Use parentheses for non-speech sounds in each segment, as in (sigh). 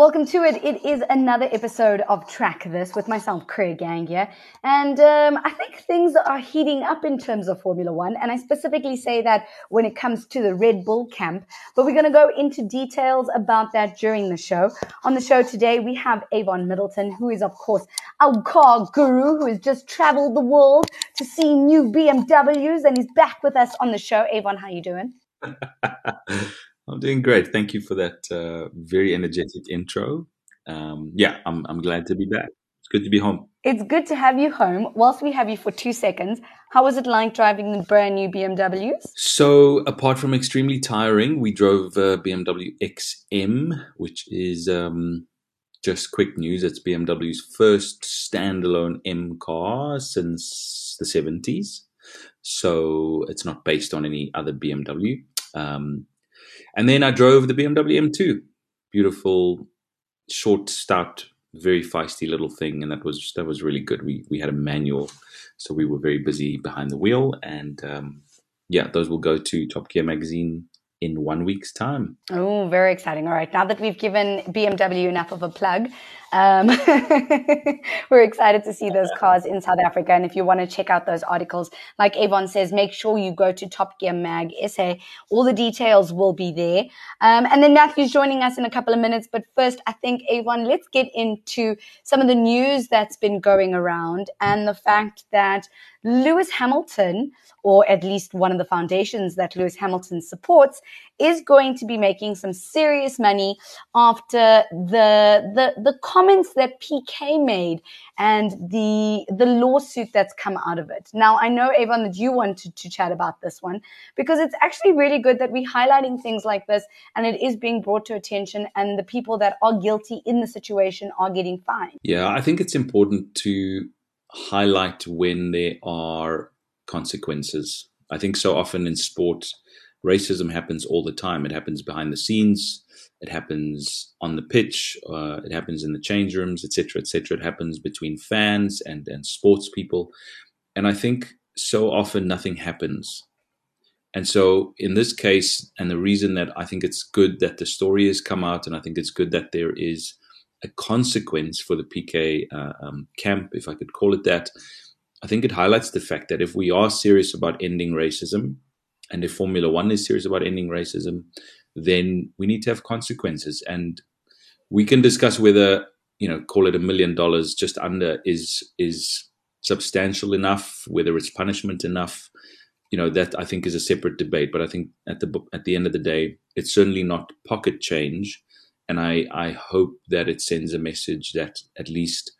Welcome to it. It is another episode of Track This with myself, Craig Gang. And um, I think things are heating up in terms of Formula One. And I specifically say that when it comes to the Red Bull camp. But we're going to go into details about that during the show. On the show today, we have Avon Middleton, who is, of course, our car guru, who has just traveled the world to see new BMWs. And he's back with us on the show. Avon, how you doing? (laughs) I'm doing great. Thank you for that uh, very energetic intro. Um, yeah, I'm, I'm glad to be back. It's good to be home. It's good to have you home. Whilst we have you for two seconds, how was it like driving the brand new BMWs? So, apart from extremely tiring, we drove uh, BMW XM, which is um, just quick news. It's BMW's first standalone M car since the 70s. So, it's not based on any other BMW. Um, and then I drove the BMW M2, beautiful, short, stout, very feisty little thing, and that was that was really good. We we had a manual, so we were very busy behind the wheel, and um, yeah, those will go to Top Gear magazine in one week's time. Oh, very exciting. All right. Now that we've given BMW enough of a plug, um, (laughs) we're excited to see those cars in South Africa. And if you want to check out those articles, like Avon says, make sure you go to Top Gear Mag SA. All the details will be there. Um, and then Matthew's joining us in a couple of minutes. But first, I think, Avon, let's get into some of the news that's been going around and the fact that Lewis Hamilton, or at least one of the foundations that Lewis Hamilton supports, is going to be making some serious money after the the the comments that Piquet made and the the lawsuit that's come out of it. Now I know Avon that you wanted to chat about this one because it's actually really good that we're highlighting things like this and it is being brought to attention and the people that are guilty in the situation are getting fined. Yeah, I think it's important to highlight when there are consequences. I think so often in sport, racism happens all the time. It happens behind the scenes, it happens on the pitch, uh, it happens in the change rooms, etc., etc. It happens between fans and and sports people, and I think so often nothing happens. And so, in this case, and the reason that I think it's good that the story has come out, and I think it's good that there is a consequence for the Piquet uh, um, camp, if I could call it that. I think it highlights the fact that if we are serious about ending racism, and if Formula One is serious about ending racism, then we need to have consequences. And we can discuss whether, you know, call it a million dollars just under is is substantial enough, whether it's punishment enough. You know, that I think is a separate debate. But I think at the at the end of the day, it's certainly not pocket change and I, I hope that it sends a message that at least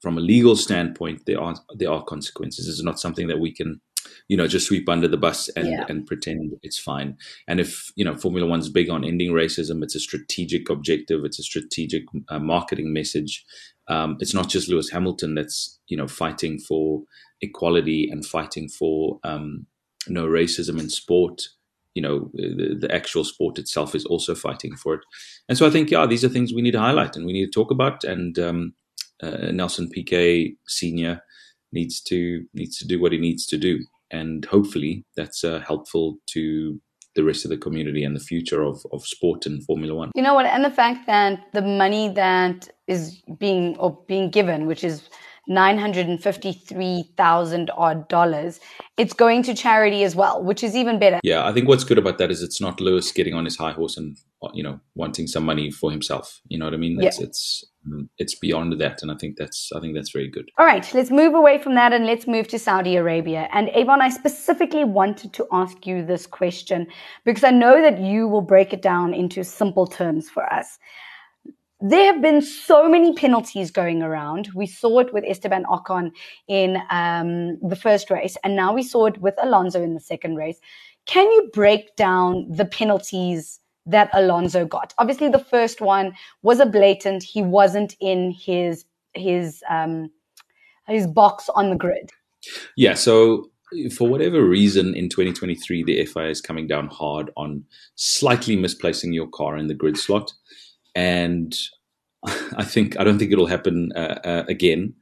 from a legal standpoint there are there are consequences. It's not something that we can, you know, just sweep under the bus and, yeah. and pretend it's fine. And if you know Formula One's big on ending racism, it's a strategic objective. It's a strategic uh, marketing message. Um, it's not just Lewis Hamilton that's you know fighting for equality and fighting for um, no racism in sport you know the, the, actual sport itself is also fighting for it and so i think yeah these are things we need to highlight and we need to talk about and um, uh, nelson piquet senior needs to needs to do what he needs to do and hopefully that's uh, helpful to the rest of the community and the future of, of sport and Formula One. You know what? And the fact that the money that is being or being given, which is 953,000 odd dollars. It's going to charity as well, which is even better. Yeah, I think what's good about that is it's not Lewis getting on his high horse and you know wanting some money for himself. You know what I mean? That's, yeah. It's mm, it's beyond that, and I think that's I think that's very good. All right, let's move away from that and let's move to Saudi Arabia. And Avon, I specifically wanted to ask you this question because I know that you will break it down into simple terms for us there have been so many penalties going around. We saw it with Esteban Ocon in um, the first race, and now we saw it with Alonso in the second race. Can you break down the penalties that Alonso got? Obviously, the first one was a blatant. He wasn't in his his um, his box on the grid. Yeah. So for whatever reason, in 2023, the FIA is coming down hard on slightly misplacing your car in the grid slot and (laughs) I think I don't think it'll happen uh, uh, again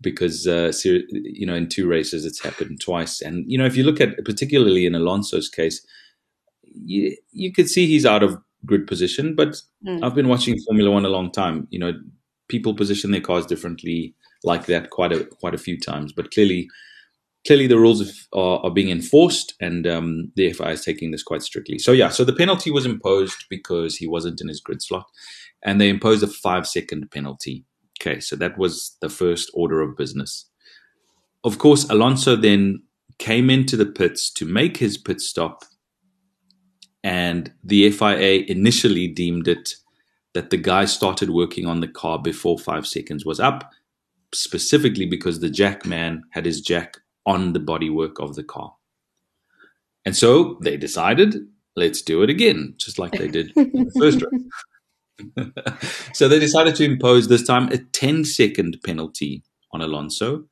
because uh, you know in two races it's happened twice, and you know if you look at particularly in Alonso's case, you you could see he's out of grid position, but mm. I've been watching Formula One a long time. You know, people position their cars differently like that quite a quite a few times. But clearly, clearly the rules are, are being enforced, and um, the FIA is taking this quite strictly. So yeah, so the penalty was imposed because he wasn't in his grid slot, and they imposed a five second penalty. Okay, so that was the first order of business. Of course, Alonso then came into the pits to make his pit stop, and the FIA initially deemed it that the guy started working on the car before five seconds was up, specifically because the jack man had his jack on the bodywork of the car. And so they decided, let's do it again, just like they did in the first (laughs) race. (laughs) so they decided to impose this time a 10 second penalty on Alonso,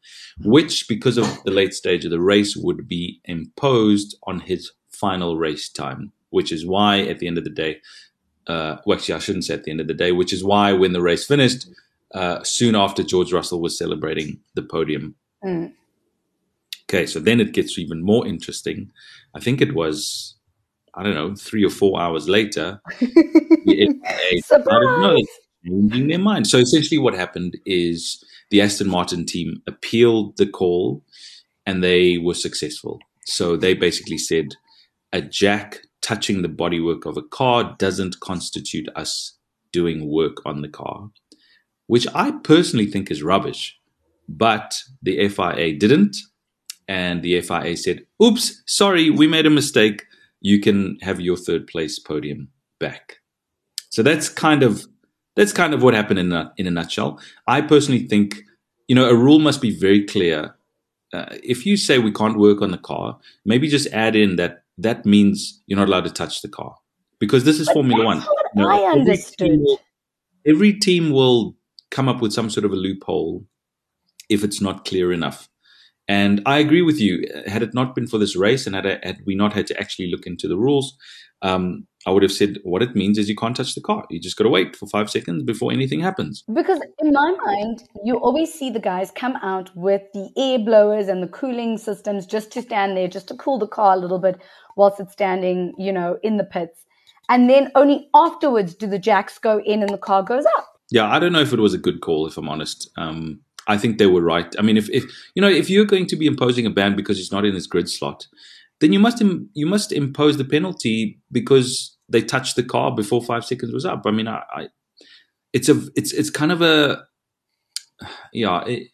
which, because of the late stage of the race, would be imposed on his final race time, which is why at the end of the day, uh, well, actually, I shouldn't say at the end of the day, which is why when the race finished, uh, soon after George Russell was celebrating the podium. Mm. Okay, so then it gets even more interesting. I think it was, I don't know, three or four hours later, (laughs) Surprise! changing their mind. So essentially, what happened is the Aston Martin team appealed the call and they were successful. So they basically said a jack touching the bodywork of a car doesn't constitute us doing work on the car, which I personally think is rubbish. But the FIA didn't. And the FIA said, oops, sorry, we made a mistake. You can have your third place podium back. So that's kind of that's kind of what happened in a, in a nutshell. I personally think, you know, a rule must be very clear. Uh, if you say we can't work on the car, maybe just add in that that means you're not allowed to touch the car because this is but Formula One. You know, I understood. Every team, will, every team will come up with some sort of a loophole if it's not clear enough. And I agree with you. Had it not been for this race, and had, had we not had to actually look into the rules, um, I would have said what it means is you can't touch the car. You just got to wait for five seconds before anything happens. Because in my mind, you always see the guys come out with the air blowers and the cooling systems just to stand there, just to cool the car a little bit whilst it's standing, you know, in the pits. And then only afterwards do the jacks go in and the car goes up. Yeah, I don't know if it was a good call, if I'm honest. Um, I think they were right. I mean, if, if you know, if you're going to be imposing a ban because it's not in his grid slot, then you must Im- you must impose the penalty because they touched the car before five seconds was up. I mean, I, I it's a it's it's kind of a yeah. It,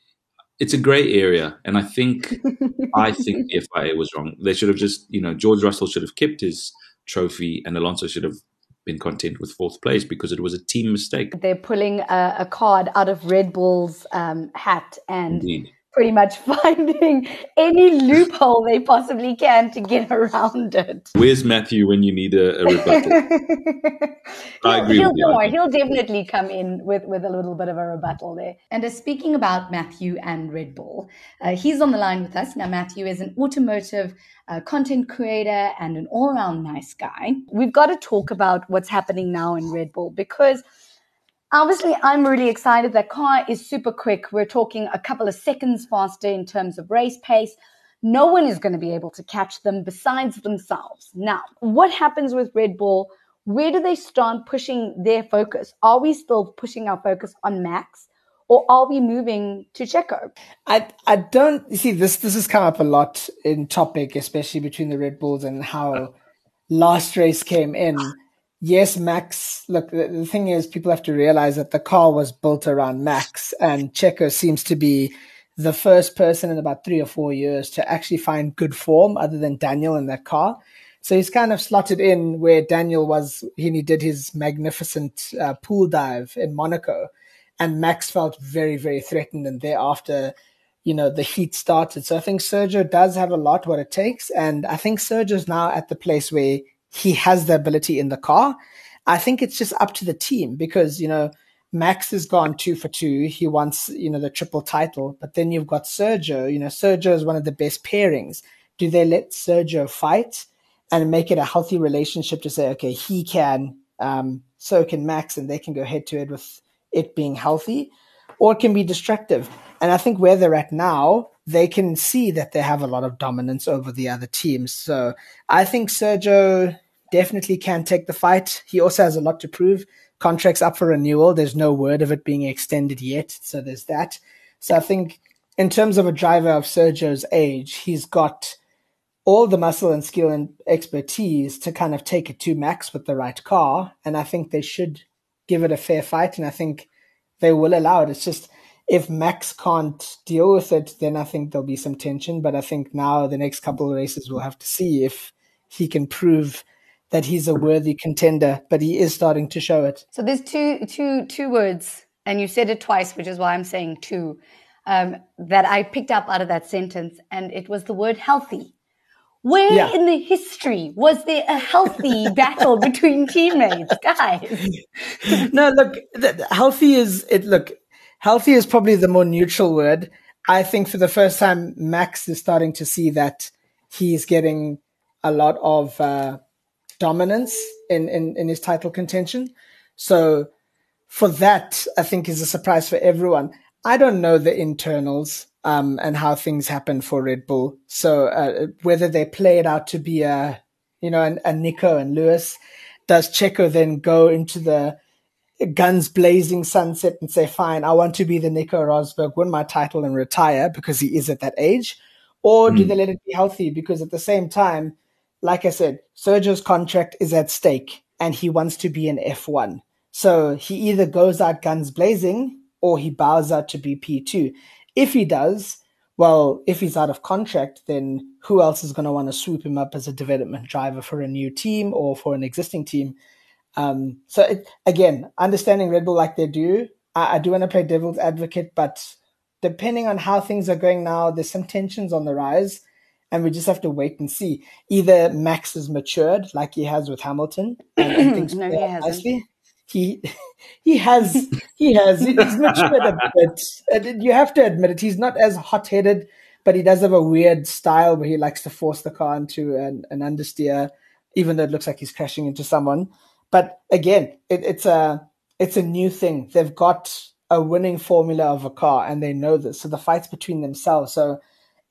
it's a grey area, and I think (laughs) I think the FIA was wrong. They should have just, you know, George Russell should have kept his trophy, and Alonso should have been content with fourth place because it was a team mistake. They're pulling a, a card out of Red Bull's um, hat, and Indeed pretty much (laughs) finding any loophole they possibly can to get around it. Where's Matthew when you need a, a rebuttal? (laughs) I agree he'll, with you. He'll definitely come in with, with a little bit of a rebuttal there. And uh, speaking about Matthew and Red Bull, uh, he's on the line with us. Now, Matthew is an automotive uh, content creator and an all around nice guy. We've got to talk about what's happening now in Red Bull because – Obviously, I'm really excited. That car is super quick. We're talking a couple of seconds faster in terms of race pace. No one is going to be able to catch them besides themselves. Now, what happens with Red Bull? Where do they start pushing their focus? Are we still pushing our focus on Max? Or are we moving to Checo? I I don't see this. This has come up a lot in topic, especially between the Red Bulls and how last race came in yes, Max, look, the, the, thing is, people have to realize that the car was built around Max, and Checo seems to be the first person in about three or four years to actually find good form other than Daniel in that car. So he's kind of slotted in where Daniel was, when he did his magnificent uh, pool dive in Monaco. And Max felt very, very threatened. And thereafter, you know, the heat started. So I think Sergio does have a lot what it takes. And I think Sergio's now at the place where he has the ability in the car. I think it's just up to the team because, you know, Max has gone two for two. He wants, you know, the triple title, but then you've got Sergio. You know, Sergio is one of the best pairings. Do they let Sergio fight and make it a healthy relationship to say, okay, he can, um, so can Max, and they can go head to head with it being healthy, or it can be destructive. And I think where they're at now, they can see that they have a lot of dominance over the other teams. So I think Sergio definitely can take the fight. He also has a lot to prove. Contract's up for renewal. There's no word of it being extended yet. So there's that. So I think in terms of a driver of Sergio's age, he's got all the muscle and skill and expertise to kind of take it to max with the right car. And I think they should give it a fair fight. And I think they will allow it. It's just if Max can't deal with it, then I think there'll be some tension. But I think now the next couple of races we'll have to see if he can prove that he's a worthy contender. But he is starting to show it. So there's two two two words, and you said it twice, which is why I'm saying two. Um, that I picked up out of that sentence, and it was the word healthy. Where yeah. in the history was there a healthy (laughs) battle between teammates, guys? (laughs) no, look, healthy is it. Look, healthy is probably the more neutral word. I think for the first time, Max is starting to see that he's getting a lot of uh, dominance in, in, in his title contention. So for that, I think is a surprise for everyone. I don't know the internals um, and how things happen for Red Bull. So uh, whether they play it out to be a, you know, a, a Nico and Lewis, does Checo then go into the guns blazing sunset and say, fine, I want to be the Nico Rosberg, win my title and retire because he is at that age? Or mm. do hmm. they let it be healthy? Because at the same time, like I said, Sergio's contract is at stake and he wants to be an F1. So he either goes out guns blazing or he bows out to be P2. If he does, well, if he's out of contract, then who else is going to want to swoop him up as a development driver for a new team or for an existing team? Um, so it, again, understanding Red Bull like they do, I, I do want to play devil's advocate, but depending on how things are going now, there's some tensions on the rise, and we just have to wait and see. Either Max has matured like he has with Hamilton, and, and (clears throat) things no, play nicely. He (laughs) he has he has he's matured a bit. You have to admit it. He's not as hot headed, but he does have a weird style where he likes to force the car into an, an understeer, even though it looks like he's crashing into someone. But again, it, it's a it's a new thing. They've got a winning formula of a car, and they know this. So the fights between themselves. So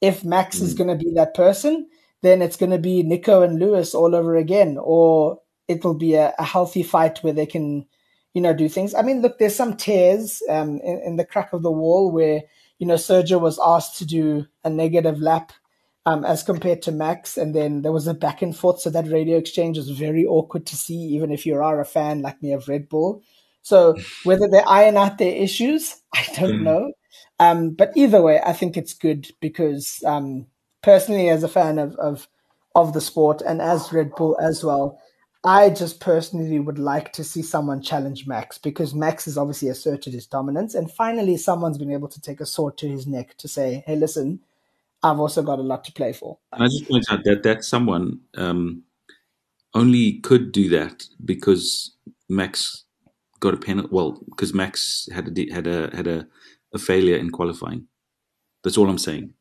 if Max mm. is going to be that person, then it's going to be Nico and Lewis all over again, or it will be a, a, healthy fight where they can, you know, do things. I mean, look, there's some tears um, in, in, the crack of the wall where you know Sergio was asked to do a negative lap um, as compared to Max. And then there was a back and forth. So that radio exchange was very awkward to see, even if you are a fan like me of Red Bull. So whether they iron out their issues, (laughs) I don't mm. know. Um, but either way, I think it's good because um, personally, as a fan of, of of the sport and as Red Bull as well, I just personally would like to see someone challenge Max because Max has obviously asserted his dominance, and finally, someone's been able to take a sword to his neck to say, "Hey, listen, I've also got a lot to play for. And I just point out that that someone um, only could do that because Max got a penalty. Well, because Max had a had a had a, a, failure in qualifying. That's all I'm saying.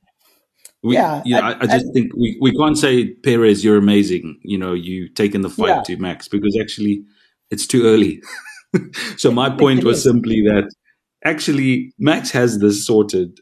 We, yeah, you know, I, I, just I, think we, we can't say Perez, you're amazing. You know, you taken the fight yeah. to Max because actually it's too early. (laughs) so my point was simply that actually Max has this sorted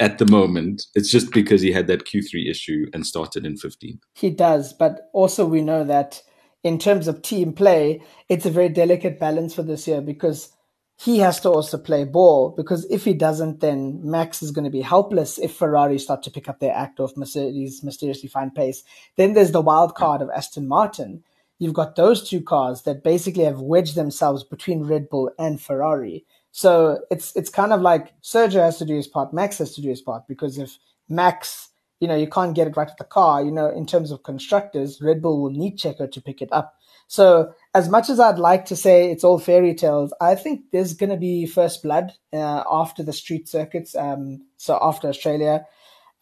at the moment. It's just because he had that Q3 issue and started in 15. He does, but also we know that in terms of team play, it's a very delicate balance for this year because he has to also play ball because if he doesn't, then Max is going to be helpless if Ferrari start to pick up their act of Mercedes mysteriously find pace. Then there's the wild card of Aston Martin. You've got those two cars that basically have wedged themselves between Red Bull and Ferrari. So it's it's kind of like Sergio has to do his part, Max has to do his part because if Max, you know, you can't get it right with the car, you know, in terms of constructors, Red Bull will need Checo to pick it up. So as much as I'd like to say it's all fairy tales, I think there's going to be first blood uh, after the street circuits. Um, so after Australia,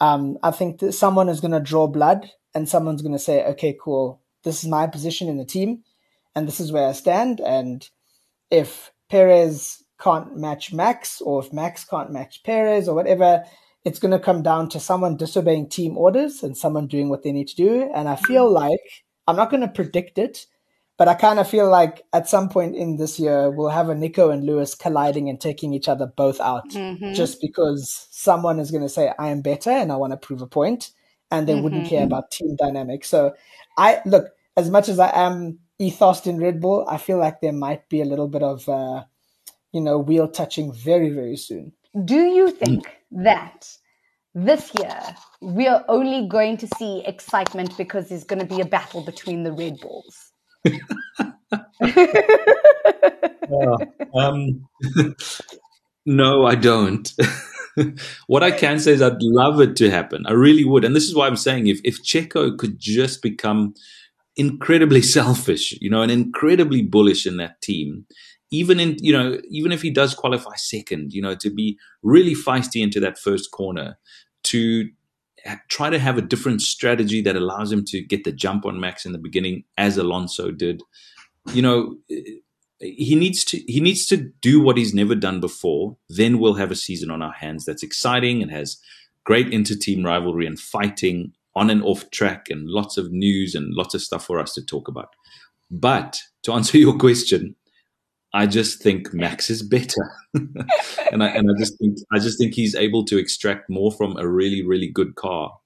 um, I think that someone is going to draw blood and someone's going to say, okay, cool, this is my position in the team and this is where I stand. And if Perez can't match Max, or if Max can't match Perez, or whatever, it's going to come down to someone disobeying team orders and someone doing what they need to do. And I feel like I'm not going to predict it, but I kind of feel like at some point in this year, we'll have a Nico and Lewis colliding and taking each other both out mm-hmm. just because someone is going to say, I am better and I want to prove a point, and they mm-hmm. wouldn't care mm-hmm. about team dynamics. So I look, as much as I am ethos in Red Bull, I feel like there might be a little bit of, uh, you know, wheel touching very, very soon. Do you think that this year we are only going to see excitement because there's going to be a battle between the Red Bulls? (laughs) um, (laughs) no, I don't. (laughs) what I can say is I'd love it to happen. I really would. And this is why I'm saying if, if Checo could just become incredibly selfish, you know, and incredibly bullish in that team, even in, you know, even if he does qualify second, you know, to be really feisty into that first corner, to try to have a different strategy that allows him to get the jump on Max in the beginning, as Alonso did. You know, he needs to he needs to do what he's never done before. Then we'll have a season on our hands that's exciting and has great inter-team rivalry and fighting on and off track and lots of news and lots of stuff for us to talk about. But to answer your question, I just think Max is better, (laughs) and I and I just think I just think he's able to extract more from a really really good car,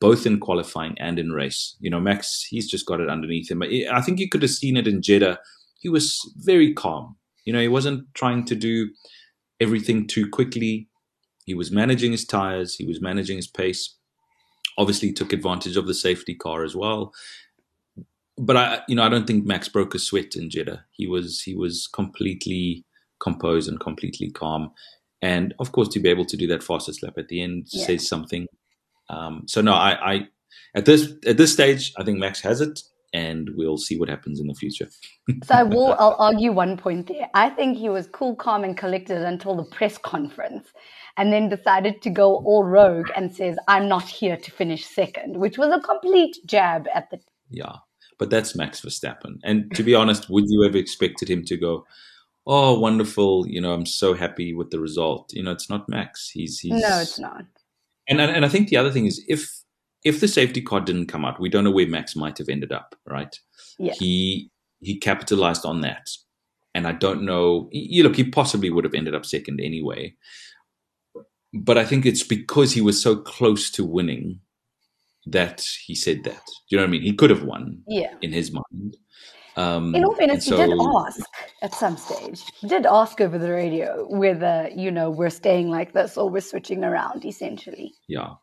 both in qualifying and in race. You know, Max he's just got it underneath him. I think you could have seen it in Jeddah he was very calm. You know, he wasn't trying to do everything too quickly. He was managing his tires, he was managing his pace. Obviously, took advantage of the safety car as well. But I, you know, I don't think Max broke a sweat in Jeddah. He was he was completely composed and completely calm. And of course, to be able to do that fastest lap at the end yeah. says something. Um, so no, I, I at this at this stage, I think Max has it and we'll see what happens in the future. (laughs) so I will I'll (laughs) argue one point there. I think he was cool, calm, and collected until the press conference, and then decided to go all rogue and says, "I'm not here to finish second, which was a complete jab at the. Yeah, but that's Max Verstappen. And to be honest, would you have expected him to go? Oh, wonderful! You know, I'm so happy with the result. You know, it's not Max. He's he's no, it's not. And and I think the other thing is if if the safety car didn't come out, we don't know where Max might have ended up, right? Yeah. He he capitalized on that. And I don't know, you look, he possibly would have ended up second anyway. But I think it's because he was so close to winning that he said that. Do you know what I mean? He could have won yeah. in his mind. Um, in all fairness, so, he did ask at some stage. He did ask over the radio whether, you know, we're staying like this or we're switching around, essentially. Yeah.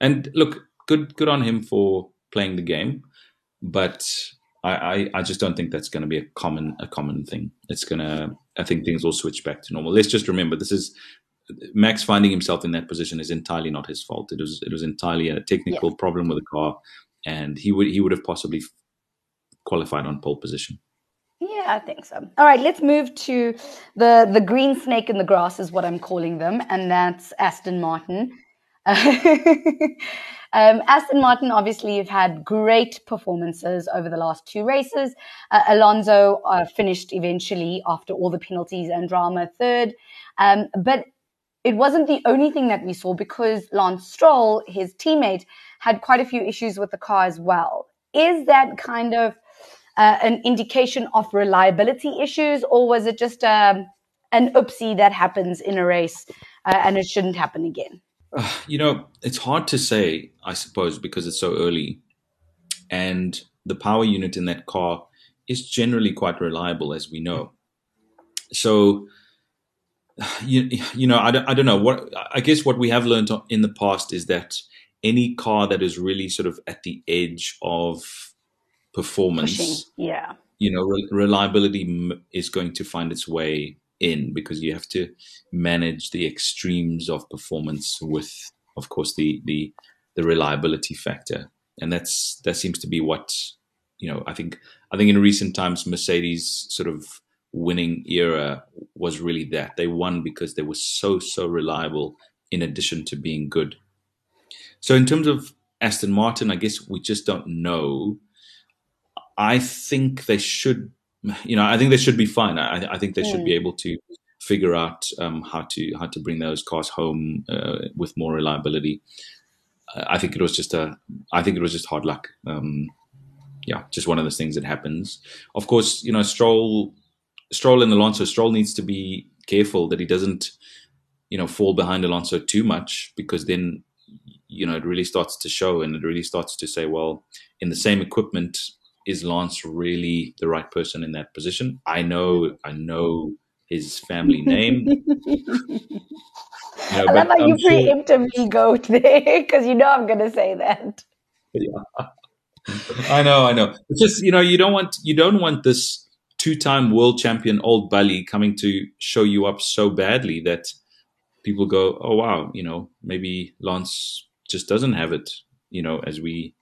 And look, good good on him for playing the game, but I, I, I just don't think that's going to be a common a common thing. It's gonna I think things will switch back to normal. Let's just remember this is Max finding himself in that position is entirely not his fault. It was it was entirely a technical yeah. problem with the car, and he would he would have possibly qualified on pole position. Yeah, I think so. All right, let's move to the the green snake in the grass is what I'm calling them, and that's Aston Martin. (laughs) Um, Aston Martin, obviously, have had great performances over the last two races. Uh, Alonso uh, finished eventually after all the penalties and drama third. Um, but it wasn't the only thing that we saw because Lance Stroll, his teammate, had quite a few issues with the car as well. Is that kind of uh, an indication of reliability issues, or was it just um, an oopsie that happens in a race uh, and it shouldn't happen again? (sighs) you know, it's hard to say, I suppose, because it's so early. And the power unit in that car is generally quite reliable, as we know. So, (sighs) you, you know, I don't, I don't know. What I guess what we have learned in the past is that any car that is really sort of at the edge of performance, Pushing. yeah, you know, re- reliability is going to find its way in because you have to manage the extremes of performance with, of course, the the the reliability factor, and that's that seems to be what you know. I think I think in recent times, Mercedes sort of winning era was really that they won because they were so so reliable in addition to being good. So in terms of Aston Martin, I guess we just don't know. I think they should you know, I think they should be fine. I, I think they mm. should be mm. able to figure out um, how to how to bring those cars home uh, with more reliability. Uh, I think it was just a, I think it was just hard luck. Um, yeah, just one of those things that happens. Of course, you know, Stroll, Stroll and Alonso. Stroll needs to be careful that he doesn't, you know, fall behind Alonso too much because then, you know, it really starts to show and it really starts to say, well, in the same equipment, is Lance really the right person in that position? I know, I know his family (laughs) name. you know, I love how I'm you sure, preemptively go there because you know I'm going to say that. (laughs) Yeah. I know, I know. It's just you know, you don't want you don't want this two-time world champion old bully coming to show you up so badly that people go, "Oh wow, you know, maybe Lance just doesn't have it." You know, as we,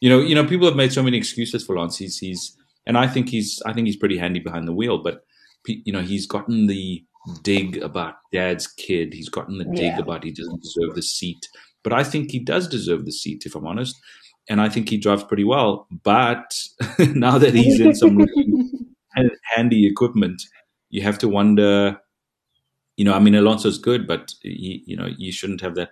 you know, you know, people have made so many excuses for Lance. He's he's, and I think he's I think he's pretty handy behind the wheel, but you know, he's gotten the dig about dad's kid. He's gotten the dig yeah. about he doesn't deserve the seat. But I think he does deserve the seat, if I'm honest and I think he drives pretty well. But (laughs) now that he's in some (laughs) handy equipment, you have to wonder. You know, I mean, Alonso's good, but he, you know, you shouldn't have that.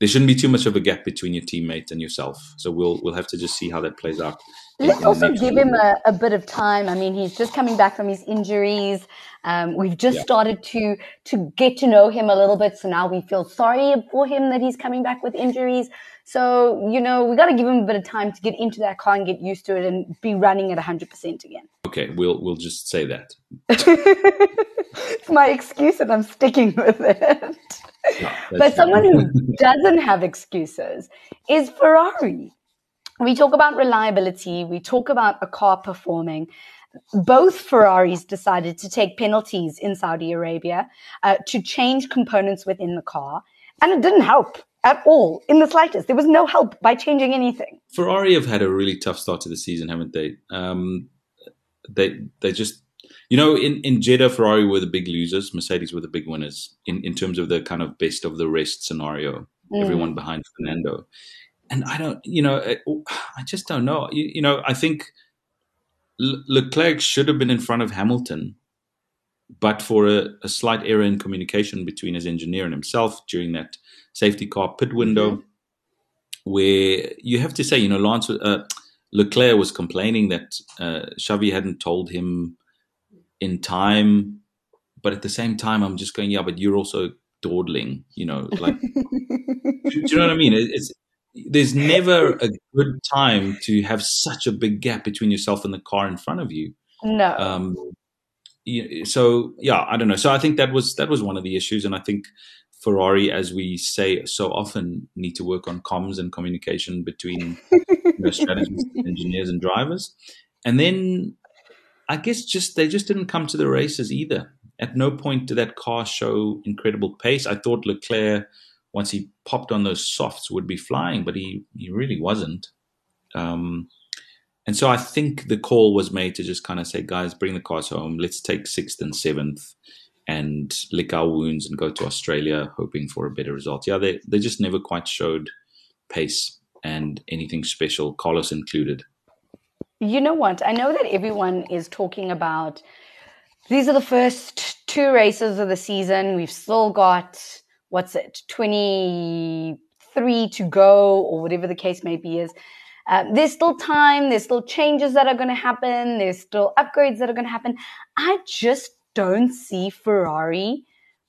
There shouldn't be too much of a gap between your teammate and yourself. So we'll we'll have to just see how that plays out. Let's also give him a, a, bit of time. I mean, he's just coming back from his injuries. Um, we've just yeah. started to to get to know him a little bit. So now we feel sorry for him that he's coming back with injuries. So, you know, we got to give him a bit of time to get into that car and get used to it and be running at 100% again. Okay, we'll we'll just say that. (laughs) it's my excuse and I'm sticking with it. No, but someone who (laughs) doesn't have excuses is Ferrari. We talk about reliability, we talk about a car performing. Both Ferraris decided to take penalties in Saudi Arabia uh, to change components within the car, and it didn't help at all in the slightest. There was no help by changing anything. Ferrari have had a really tough start to the season, haven't they? Um, they they just you know in in Jeddah, Ferrari were the big losers. Mercedes were the big winners in in terms of the kind of best of the rest scenario. Mm. Everyone behind Fernando, and I don't you know I, I just don't know. You, you know I think Leclerc should have been in front of Hamilton but for a, a, slight error in communication between his engineer and himself during that safety car pit window, mm-hmm. where you have to say, you know, Lance uh, Leclerc was complaining that uh, Xavi hadn't told him in time, but at the same time, I'm just going, yeah, but you're also dawdling, you know, like, (laughs) do, do, you know what I mean? It, it's there's never a good time to have such a big gap between yourself and the car in front of you. No. Um, so yeah, I don't know. So I think that was that was one of the issues, and I think Ferrari, as we say so often, need to work on comms and communication between you know, strategists, (laughs) engineers, and drivers. And then I guess just they just didn't come to the races either. At no point did that car show incredible pace. I thought Leclerc, once he popped on those softs, would be flying, but he he really wasn't. Um, and so I think the call was made to just kind of say, guys, bring the cars home. Let's take sixth and seventh and lick our wounds and go to Australia hoping for a better result. Yeah, they, they just never quite showed pace and anything special, Carlos included. You know what? I know that everyone is talking about these are the first two races of the season. We've still got, what's it, 23 to go, or whatever the case may be, is uh, there's still time. There's still changes that are going to happen. There's still upgrades that are going to happen. I just don't see Ferrari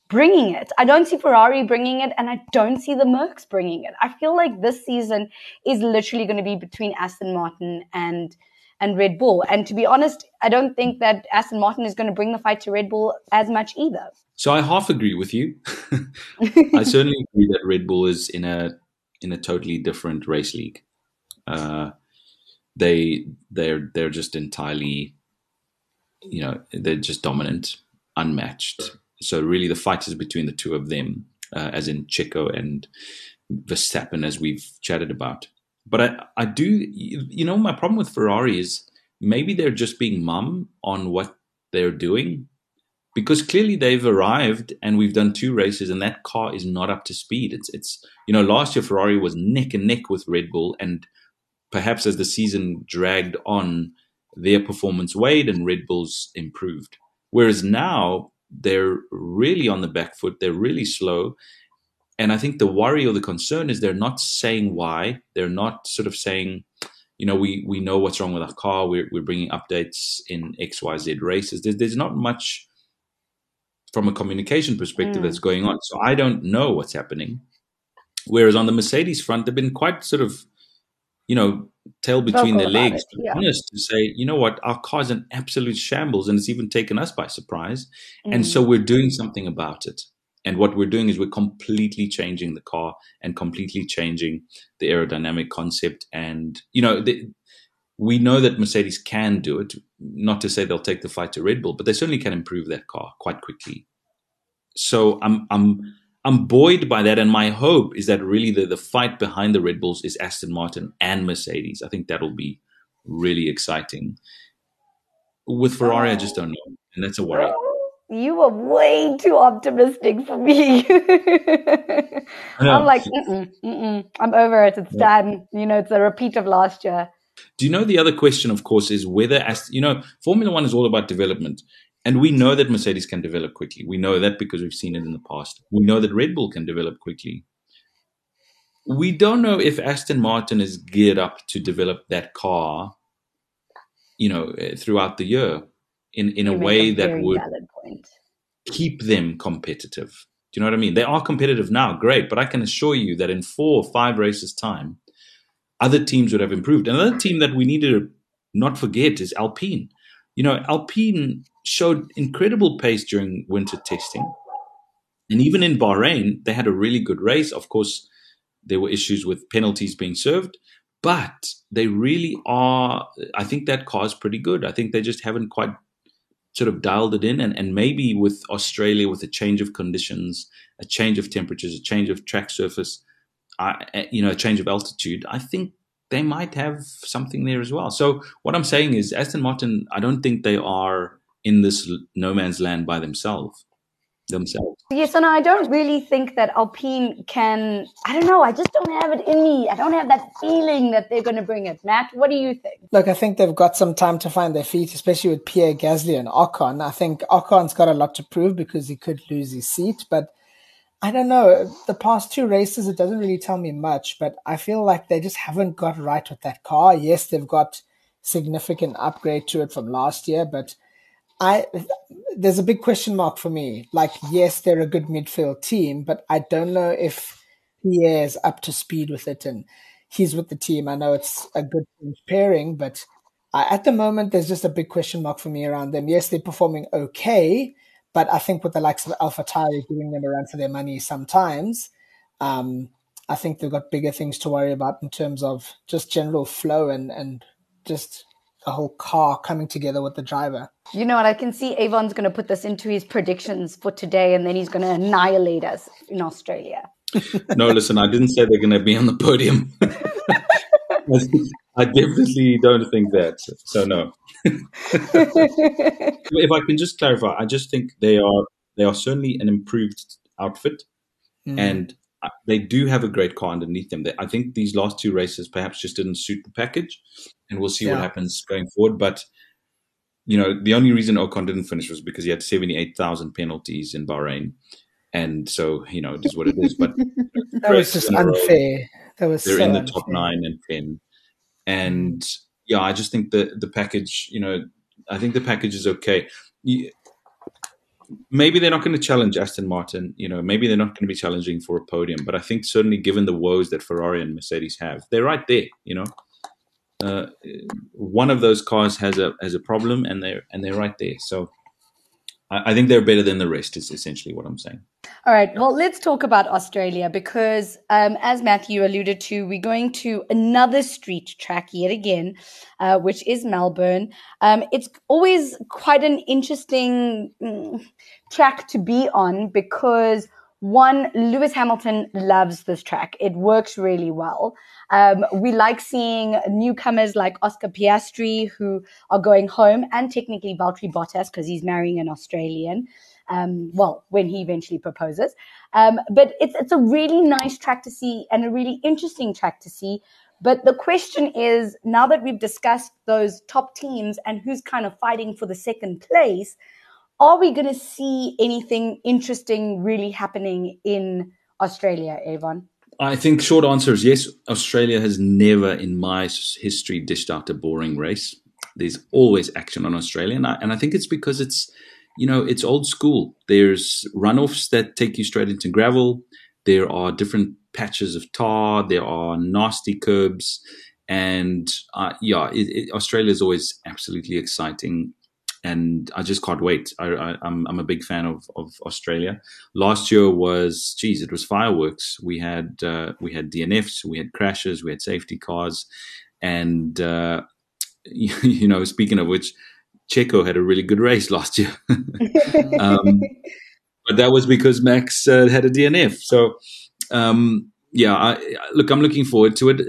bringing it. I don't see Ferrari bringing it, and I don't see the Mercs bringing it. I feel like this season is literally going to be between Aston Martin and and Red Bull. And to be honest, I don't think that Aston Martin is going to bring the fight to Red Bull as much either. So I half agree with you. (laughs) I certainly agree that Red Bull is in a in a totally different race league. Uh, they they're they're just entirely, you know, they're just dominant, unmatched. So really, the fight is between the two of them, uh, as in Checo and Verstappen, as we've chatted about. But I I do you know my problem with Ferrari is maybe they're just being mum on what they're doing because clearly they've arrived and we've done two races and that car is not up to speed. It's it's you know last year Ferrari was neck and neck with Red Bull and perhaps as the season dragged on, their performance waned and Red Bulls improved. Whereas now they're really on the back foot, they're really slow. And I think the worry or the concern is they're not saying why. They're not sort of saying, you know, we, we know what's wrong with our car. We're, we're bringing updates in XYZ races. There's, there's not much from a communication perspective mm. that's going on. So I don't know what's happening. Whereas on the Mercedes front, they've been quite sort of you know, tail between their legs, it, yeah. honest to say, you know what, our car's an absolute shambles and it's even taken us by surprise. Mm. And so we're doing something about it. And what we're doing is we're completely changing the car and completely changing the aerodynamic concept. And, you know, the, we know that Mercedes can do it. Not to say they'll take the fight to Red Bull, but they certainly can improve that car quite quickly. So I'm, I'm, I'm buoyed by that. And my hope is that really the, the fight behind the Red Bulls is Aston Martin and Mercedes. I think that'll be really exciting. With Ferrari, I just don't know. And that's a worry. You were way too optimistic for me. I'm like, mm-mm, mm-mm. I'm over it. It's yeah. done. You know, it's a repeat of last year. Do you know the other question, of course, is whether, as you know, Formula One is all about development. And we know that Mercedes can develop quickly. We know that because we've seen it in the past. We know that Red Bull can develop quickly. We don't know if Aston Martin is geared up to develop that car, you know, eh, throughout the year in, in a way a that would keep them competitive. Do you know what I mean? They are competitive now, great, but I can assure you that in four or five races' time, other teams would have improved. Another team that we need to not forget is Alpine. You know, Alpine showed incredible pace during winter testing. And even in Bahrain, they had a really good race. Of course, there were issues with penalties being served, but they really are. I think that car is pretty good. I think they just haven't quite sort of dialed it in. And, and maybe with Australia, with a change of conditions, a change of temperatures, a change of track surface, I, eh, you know, a change of altitude, I think they might have something there as well. So what I'm saying is Aston Martin, I don't think they are in this no man's land by themselves themselves. Yes, and I don't really think that Alpine can. I don't know. I just don't have it in me. I don't have that feeling that they're going to bring it. Matt, what do you think? Look, I think they've got some time to find their feet, especially with Pierre Gasly and Ocon. I think Ocon's got a lot to prove because he could lose his seat, but. I don't know. The past two races, it doesn't really tell me much, but I feel like they just haven't got right with that car. Yes, they've got significant upgrade to it from last year, but I there's a big question mark for me. Like, yes, they're a good midfield team, but I don't know if Pierre is up to speed with it and he's with the team. I know it's a good pairing, but I, at the moment, there's just a big question mark for me around them. Yes, they're performing okay, but I think with the likes of Alpha AlphaTauri giving them a run for their money sometimes, um, I think they've got bigger things to worry about in terms of just general flow and, and just the whole car coming together with the driver. You know what? I can see Avon's going to put this into his predictions for today, and then he's going to annihilate us in Australia. (laughs) no, listen, I didn't say they're going to be on the podium. (laughs) I definitely don't think that. So no. (laughs) if I can just clarify, I just think they are they are certainly an improved outfit, mm. and Uh, they do have a great car underneath them. I think these last two races perhaps just didn't suit the package, and we'll see yeah. what happens going forward. But you know, the only reason Ocon didn't finish was because he had seventy-eight thousand penalties in Bahrain, and so you know, it is what it is. But (laughs) that was just unfair. Row, that was they're so in the unfair. top nine and ten, and mm. yeah, I just think the the package. You know, I think the package is okay maybe they're not going to challenge Aston Martin. You know, maybe they're not going to be challenging for a podium. But I think certainly, given the woes that Ferrari and Mercedes have, they're right there. You know, uh, one of those cars has a has a problem, and they're and they're right there. So I, think they're better than the rest. Is essentially what I'm saying. All right. Well, let's talk about Australia because, um, as Matthew alluded to, we're going to another street track yet again, uh, which is Melbourne. Um, it's always quite an interesting mm, track to be on because one, Lewis Hamilton loves this track. It works really well. Um, we like seeing newcomers like Oscar Piastri who are going home and technically Valtteri Bottas because he's marrying an Australian. Um, well, when he eventually proposes. Um, but it's, it's a really nice track to see and a really interesting track to see. But the question is now that we've discussed those top teams and who's kind of fighting for the second place, are we going to see anything interesting really happening in Australia, Avon? I think short answer is yes. Australia has never in my history dished out a boring race. There's always action on Australia, and I, and I think it's because it's you know it's old school. There's runoffs that take you straight into gravel. There are different patches of tar. There are nasty curbs, And uh, yeah, Australia is always absolutely exciting and I just can't wait. I, am I'm, I'm a big fan of, of Australia. Last year was, geez, it was fireworks. We had uh, we had DNFs, we had crashes, we had safety cars, and uh, you, (laughs) you, know, speaking of which, Checo had a really good race (laughs) last year, (laughs) um, but that was because Max uh, had a DNF. So um, yeah, I, look, I'm looking forward to it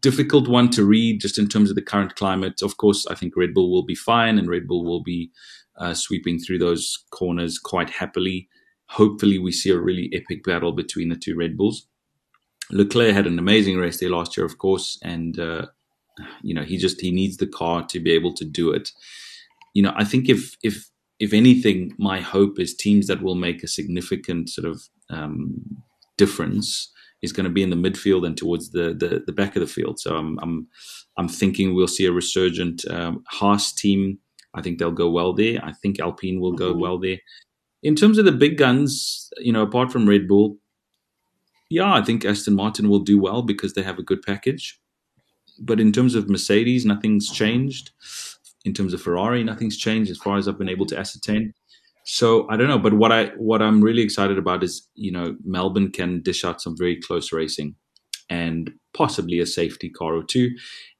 difficult one to read just in terms of the current climate. Of course, I think Red Bull will be fine and Red Bull will be uh, sweeping through those corners quite happily. Hopefully, we see a really epic battle between the two Red Bulls. Leclerc had an amazing race there last year, of course, and uh, you know he just he needs the car to be able to do it. You know, I think if if if anything, my hope is teams that will make a significant sort of um, difference is going to be in the midfield and towards the, the, the back of the field. So I'm I'm I'm thinking we'll see a resurgent um, Haas team. I think they'll go well there. I think Alpine will go mm-hmm. well there. In terms of the big guns, you know, apart from Red Bull, yeah, I think Aston Martin will do well because they have a good package. But in terms of Mercedes, nothing's changed. In terms of Ferrari, nothing's changed as far as I've been able to ascertain. So I don't know, but what I what I'm really excited about is you know Melbourne can dish out some very close racing, and possibly a safety car or two.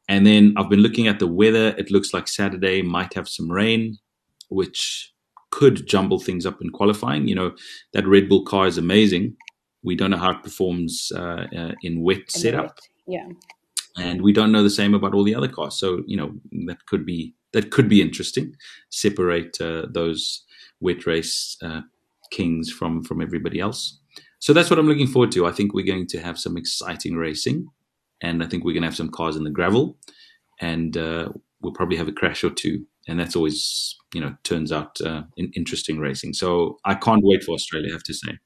And then I've been looking at the weather. It looks like Saturday might have some rain, which could jumble things up in qualifying. You know that Red Bull car is amazing. We don't know how it performs uh, uh, in wet in setup. Wet. Yeah, and we don't know the same about all the other cars. So you know that could be that could be interesting. Separate uh, those wet race uh, kings from from everybody else. So that's what I'm looking forward to. I think we're going to have some exciting racing, and I think we're going to have some cars in the gravel, and uh, we'll probably have a crash or two, and that's always you know turns out uh, in interesting racing. So I can't wait for Australia. I have to say.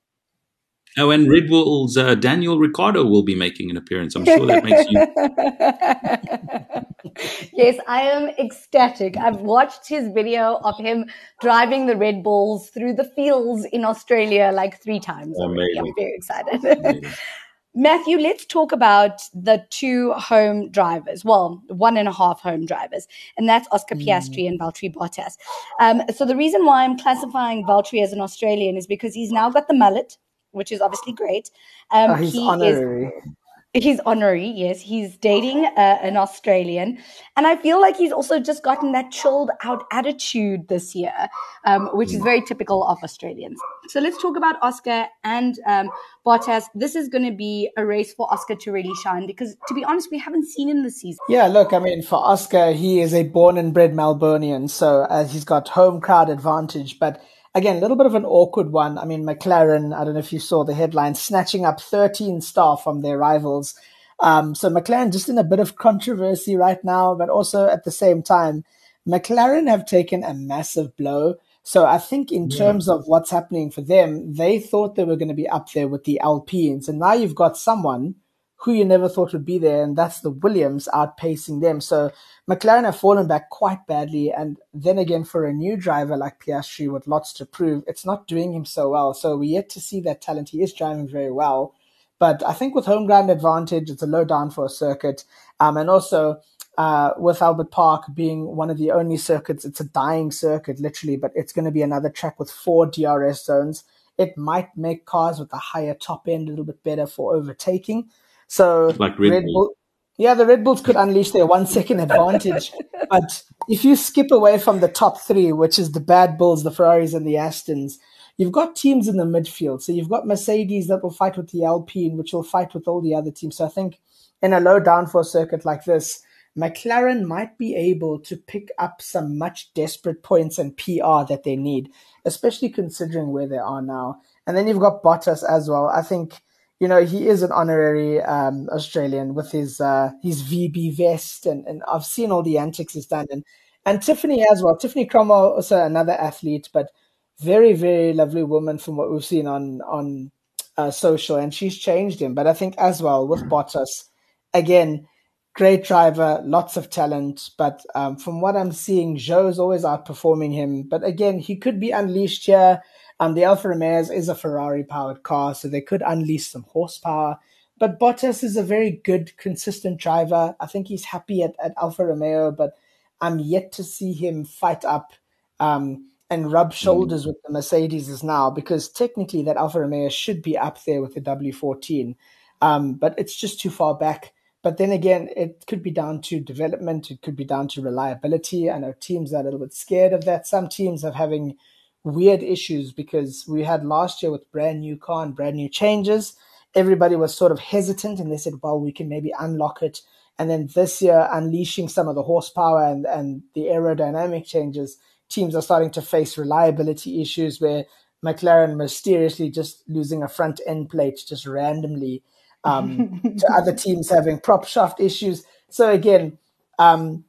Oh, and Red Bull's uh, Daniel Ricciardo will be making an appearance. I'm sure that makes you. (laughs) yes, I am ecstatic. I've watched his video of him driving the Red Bulls through the fields in Australia like three times already. I'm very excited. (laughs) Matthew, let's talk about the two home drivers. Well, one and a half home drivers, and that's Oscar mm. Piastri and Valtteri Bottas. Um, so the reason why I'm classifying Valtteri as an Australian is because he's now got the mullet which is obviously great. Um, oh, he's he honorary. Is, He's honorary, yes. He's dating uh, an Australian. And I feel like he's also just gotten that chilled out attitude this year, um, which is very typical of Australians. So let's talk about Oscar and um, Bottas. This is going to be a race for Oscar to really shine because, to be honest, we haven't seen him this season. Yeah, look, I mean, for Oscar, he is a born and bred Melburnian. So uh, he's got home crowd advantage. But Again, a little bit of an awkward one. I mean, McLaren, I don't know if you saw the headline, snatching up 13 staff from their rivals. Um, so McLaren just in a bit of controversy right now, but also at the same time, McLaren have taken a massive blow. So I think in yeah. terms of what's happening for them, they thought they were going to be up there with the Alpines. And now you've got someone who you never thought would be there, and that's the Williams outpacing them. So McLaren have fallen back quite badly. And then again, for a new driver like Piastri with lots to prove, it's not doing him so well. So we're yet to see that talent. He is driving very well. But I think with home ground advantage, it's a low down for a circuit. Um, and also, uh, with Albert Park being one of the only circuits, it's a dying circuit, literally, but it's going to be another track with four DRS zones. It might make cars with a higher top end a little bit better for overtaking. So like Red, Red Bull. Bull. Yeah, the Red Bulls could unleash their one second advantage. (laughs) but if you skip away from the top three, which is the bad Bulls, the Ferraris, and the Astons, you've got teams in the midfield. So you've got Mercedes that will fight with the Alpine, which will fight with all the other teams. So I think in a low downforce circuit like this, McLaren might be able to pick up some much desperate points and PR that they need, especially considering where they are now. And then you've got Bottas as well. I think you know, he is an honorary um, Australian with his uh, his VB vest, and, and I've seen all the antics he's done, and and Tiffany as well. Tiffany Cromwell, also another athlete, but very very lovely woman from what we've seen on on uh, social, and she's changed him. But I think as well with Bottas, again, great driver, lots of talent, but um, from what I'm seeing, Zhou's always outperforming him. But again, he could be unleashed here. Um, the Alfa Romeo is a Ferrari powered car, so they could unleash some horsepower. but Bottas is a very good, consistent driver. I think he's happy at, at Alfa Romeo, but I'm yet to see him fight up um, and rub shoulders mm. with the Mercedes now because technically that Alfa Romeo should be up there with the W14, um, but it's just too far back. But then again, it could be down to development. It could be down to reliability. I know teams are a little bit scared of that. Some teams are having weird issues because we had last year with brand new car and brand new changes. Everybody was sort of hesitant and they said, well, we can maybe unlock it. And then this year, unleashing some of the horsepower and, and the aerodynamic changes, teams are starting to face reliability issues where McLaren mysteriously just losing a front end plate just randomly um, to (laughs) other teams having prop shaft issues. So again, um,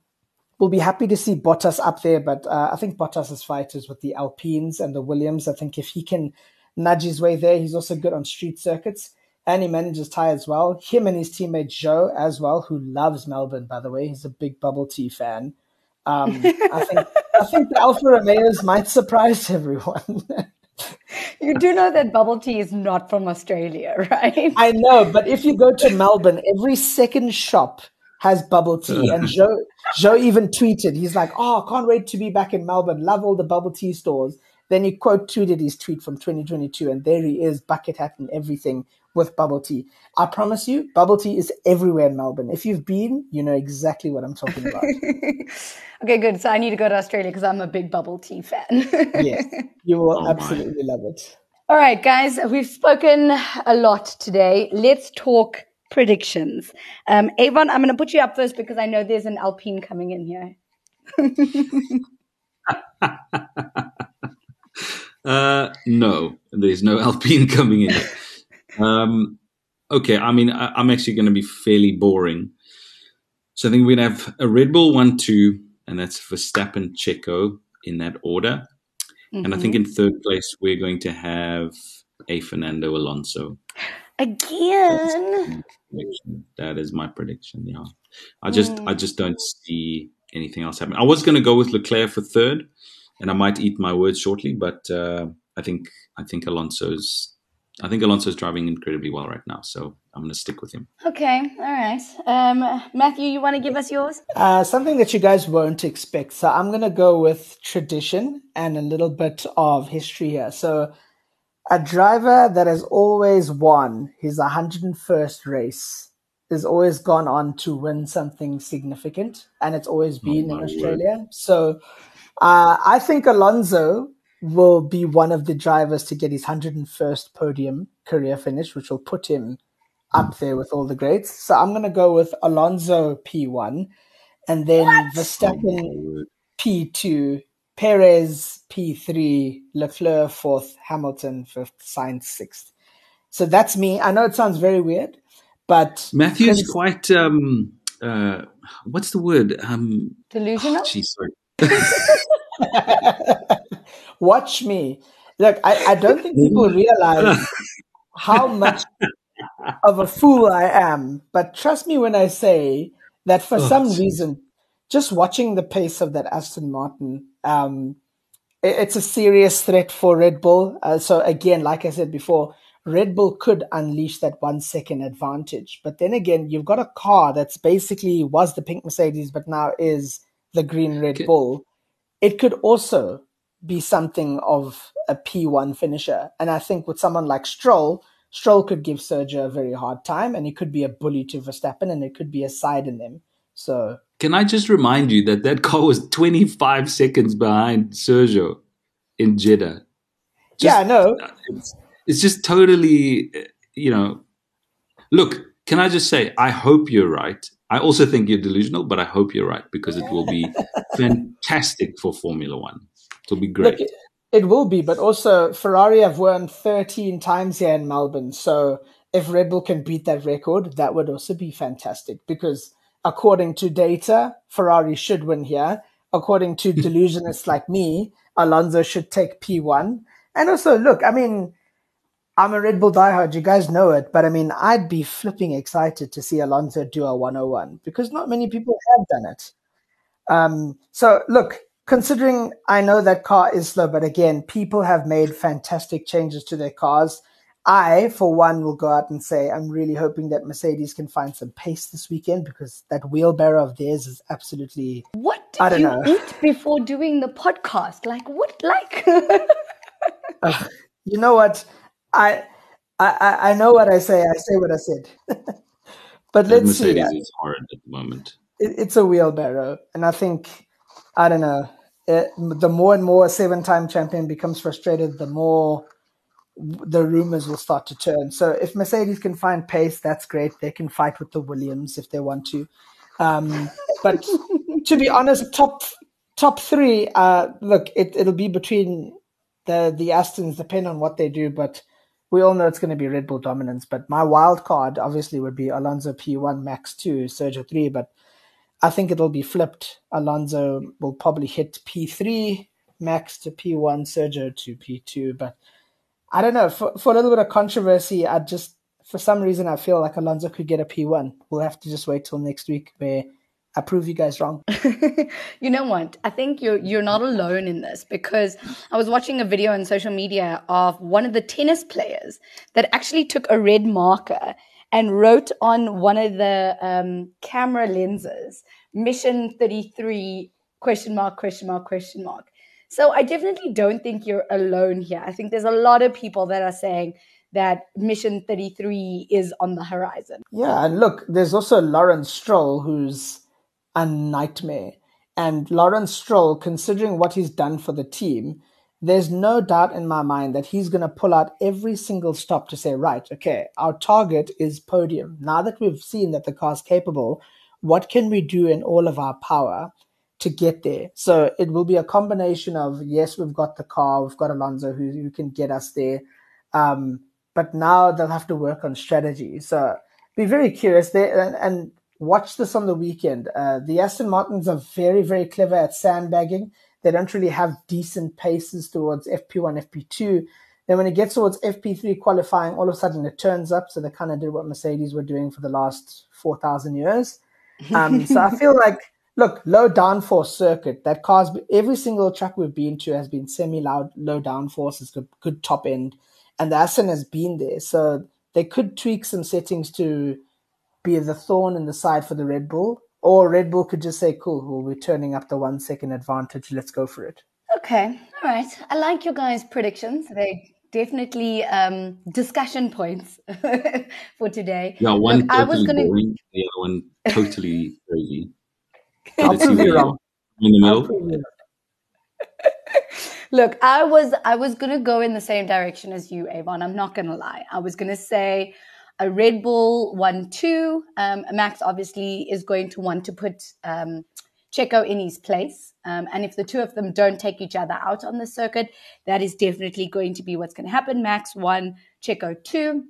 we'll be happy to see Bottas up there, but uh, I think Bottas's fight is with the Alpines and the Williams. I think if he can nudge his way there, he's also good on street circuits. And he manages tyres well. Him and his teammate Zhou as well, who loves Melbourne, by the way. He's a big bubble tea fan. Um, I think I think the Alfa Romeos might surprise everyone. (laughs) you do know that bubble tea is not from Australia, (laughs) right? I know, but if you go to Melbourne, every second shop has bubble tea. and Zhou, Zhou even tweeted, he's like, oh, can't wait to be back in Melbourne. Love all the bubble tea stores. Then he quote tweeted his tweet from 2022, and there he is, bucket hat and everything with bubble tea. I promise you, bubble tea is everywhere in Melbourne. If you've been, you know exactly what I'm talking about. (laughs) okay, good. So I need to go to Australia because I'm a big bubble tea fan. (laughs) yes, you will oh absolutely love it. All right, guys, we've spoken a lot today. Let's talk predictions. Um, Avon, I'm going to put you up first because I know there's an Alpine coming in here. (laughs) uh, no, there's no Alpine coming in. Um, okay, I mean, I, am actually going to be fairly boring. So I think we're going to have a Red Bull 1 2, and that's Verstappen Checo in that order. Mm-hmm. And I think mm-hmm. in third place, we're going to have a Fernando Alonso. Again. That is my prediction. Yeah, I just mm. I just don't see anything else happening. I was going to go with Leclerc for third, and I might eat my words shortly, but uh, I think I think Alonso's I think Alonso's driving incredibly well right now, so I'm going to stick with him. Okay, all right. Um, Matthew, you want to give us yours? Uh, something that you guys won't expect. So I'm going to go with tradition and a little bit of history here. So a driver that has always won his 101st race has always gone on to win something significant, and it's always oh been oh in Australia. Word. So uh, I think Alonso will be one of the drivers to get his 101st podium career finish, which will put him up there with all the greats. So I'm going to go with Alonso P1 and then what? Verstappen P2 Perez P3, Leclerc fourth, Hamilton fifth, Sainz sixth. So that's me. I know it sounds very weird, but Matthew's quite um uh what's the word? Um delusional. Oh, sorry. (laughs) Watch me. Look, I, I don't think people realize (laughs) how much of a fool I am, but trust me when I say that for oh, some geez. reason, just watching the pace of that Aston Martin um, it, it's a serious threat for Red Bull. Uh, so again, like I said before, Red Bull could unleash that one second advantage. But then again, you've got a car that's basically was the pink Mercedes, but now is the green Red okay. Bull. It could also be something of a P1 finisher. And I think with someone like Stroll, Stroll could give Sergio a very hard time and he could be a bully to Verstappen and it could be a side in them. So can I just remind you that that car was 25 seconds behind Sergio in Jeddah? Just, yeah, I know. It's, it's just totally, you know. Look, can I just say, I hope you're right. I also think you're delusional, but I hope you're right because it will be (laughs) fantastic for Formula One. It'll be great. Look, it will be, but also Ferrari have won 13 times here in Melbourne. So if Red Bull can beat that record, that would also be fantastic because according to data, Ferrari should win here. According to delusionists like me, Alonso should take P1. And also, look, I mean, I'm a Red Bull diehard. You guys know it. But I mean, I'd be flipping excited to see Alonso do a 101 because not many people have done it. Um, so, look, considering I know that car is slow, but again, people have made fantastic changes to their cars. I, for one, will go out and say I'm really hoping that Mercedes can find some pace this weekend because that wheelbarrow of theirs is absolutely. What did I don't you know. eat before doing the podcast? Like what? Like (laughs) Uh, you know what? I, I I know what I say. I say what I said. (laughs) but That let's see. Mercedes is horrid at the moment. It, it's a wheelbarrow, and I think I don't know. It, the more and more a seven-time champion becomes frustrated, the more the rumors will start to turn. So if Mercedes can find pace, that's great. They can fight with the Williams if they want to. Um, but to be honest, top top three. Uh, look, it it'll be between the the Astons, depend on what they do. But we all know it's going to be Red Bull dominance. But my wild card obviously would be Alonso P one, Max two, Sergio three. But I think it'll be flipped. Alonso will probably hit P three, Max to P one, Sergio to P two. But I don't know. For for a little bit of controversy, I just for some reason I feel like Alonso could get a P one. We'll have to just wait till next week where I prove you guys wrong. (laughs) you know what? I think you're you're not alone in this because I was watching a video on social media of one of the tennis players that actually took a red marker and wrote on one of the um, camera lenses mission 33 question mark question mark question mark so i definitely don't think you're alone here i think there's a lot of people that are saying that mission 33 is on the horizon Yeah, and look, there's also Lawrence Stroll, who's a nightmare. And Lawrence Stroll, considering what he's done for the team, there's no doubt in my mind that he's going to pull out every single stop to say, right, okay, our target is podium. Now that we've seen that the car's capable, what can we do in all of our power to get there? So it will be a combination of, yes, we've got the car, we've got Alonso who, who can get us there. Um, but now they'll have to work on strategy. So be very curious there and, and watch this on the weekend. Uh, the Aston Martins are very, very clever at sandbagging. They don't really have decent paces towards FP1, FP2. Then when it gets towards FP3 qualifying, all of a sudden it turns up. So they kind of did what Mercedes were doing for the last 4,000 years. (laughs) Um, so I feel like, look, low downforce circuit. That car's every single track we've been to has been semi loud, low downforce. It's good, good top end, and the Aston has been there. So they could tweak some settings to be the thorn in the side for the Red Bull, or Red Bull could just say, "Cool, well, we're turning up the one second advantage. Let's go for it." Okay, all right. I like your guys' predictions. They definitely um, discussion points (laughs) for today. Yeah, one Look, I was totally gonna- boring, the other one totally crazy. I'll prove you wrong. In the middle. Look, I was I was gonna go in the same direction as you, Avon. I'm not gonna lie. I was gonna say a Red Bull one two. Um, Max obviously is going to want to put um, Checo in his place, um, and if the two of them don't take each other out on the circuit, that is definitely going to be what's going to happen. Max one, Checo two.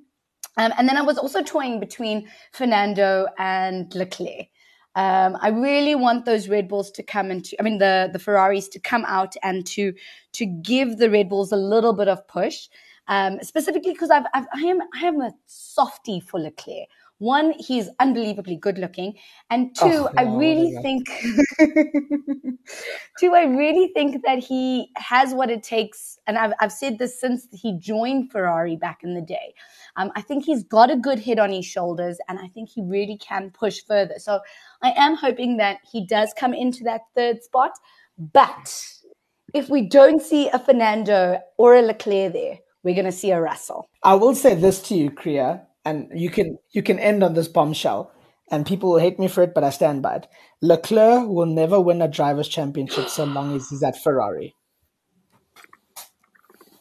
Um, and then I was also toying between Fernando and Leclerc. Um, I really want those Red Bulls to come into, I mean, the, the Ferraris to come out and to, to give the Red Bulls a little bit of push. Um, specifically because I've, I've, I am, I am a softie for Leclerc. One, he's unbelievably good looking. And two, Oh, I really whatever. think, (laughs) two, I really think that he has what it takes. And I've, I've said this since he joined Ferrari back in the day. Um, I think he's got a good head on his shoulders, and I think he really can push further. So I am hoping that he does come into that third spot. But if we don't see a Fernando or a Leclerc there, we're going to see a Russell. I will say this to you, Kriya, and you can you can end on this bombshell, and people will hate me for it, but I stand by it. Leclerc will never win a drivers' championship so long as he's at Ferrari.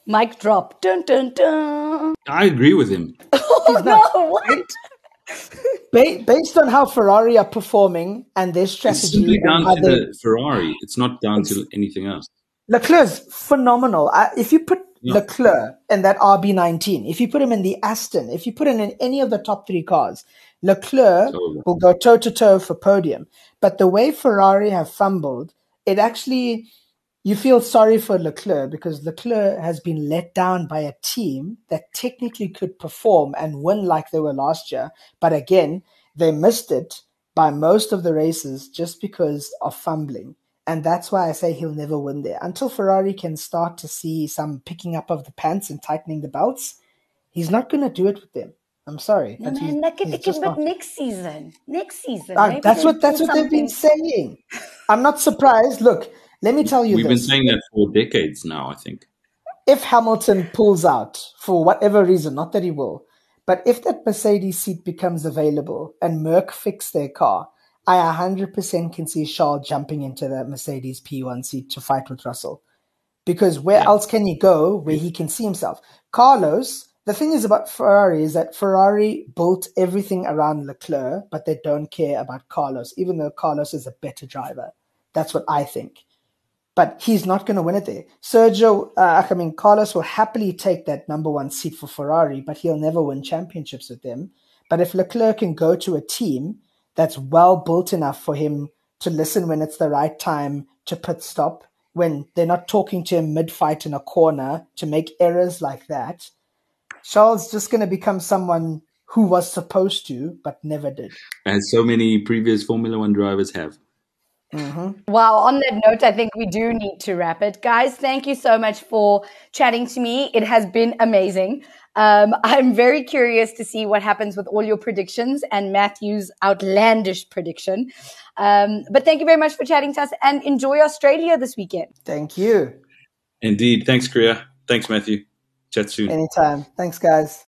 Mic drop. Dun dun dun. I agree with him. (laughs) Oh no! What? Ba- based on how Ferrari are performing and their strategy, It's simply down to they, the Ferrari. It's not down to anything else. Leclerc's phenomenal. I, if you put Yeah. Leclerc in that RB19, if you put him in the Aston, if you put him in any of the top three cars, Leclerc So- will go toe to toe for podium. But the way Ferrari have fumbled, it actually you feel sorry for Leclerc because Leclerc has been let down by a team that technically could perform and win like they were last year. But again, they missed it by most of the races just because of fumbling. And that's why I say he'll never win there. Until Ferrari can start to see some picking up of the pants and tightening the belts, He's not going to do it with them. I'm sorry. No, man, like it, it, but next season, next season. Uh, that's what that's what something. they've been saying. I'm not surprised. Look, let me tell you. We've this. been saying that for decades now. I think. If Hamilton pulls out for whatever reason, not that he will, but if that Mercedes seat becomes available and Merc fix their car, I 100% can see Charles jumping into that Mercedes P1 seat to fight with Russell. Because where yeah. else can he go where he can see himself? Carlos, the thing is about Ferrari is that Ferrari built everything around Leclerc, but they don't care about Carlos, even though Carlos is a better driver. That's what I think. But he's not going to win it there. Sergio, uh, I mean, Carlos will happily take that number one seat for Ferrari, but he'll never win championships with them. But if Leclerc can go to a team that's well built enough for him to listen when it's the right time to pit stop, when they're not talking to him mid fight in a corner to make errors like that, Charles just going to become someone who was supposed to but never did. As so many previous Formula One drivers have. Mm-hmm. Wow. On that note, I think we do need to wrap it. Guys, thank you so much for chatting to me. It has been amazing. Um, I'm very curious to see what happens with all your predictions and Matthew's outlandish prediction. Um, but thank you very much for chatting to us and enjoy Australia this weekend. Thank you. Indeed. Thanks, Kriya. Thanks, Matthew. Chat soon. Anytime. Thanks, guys.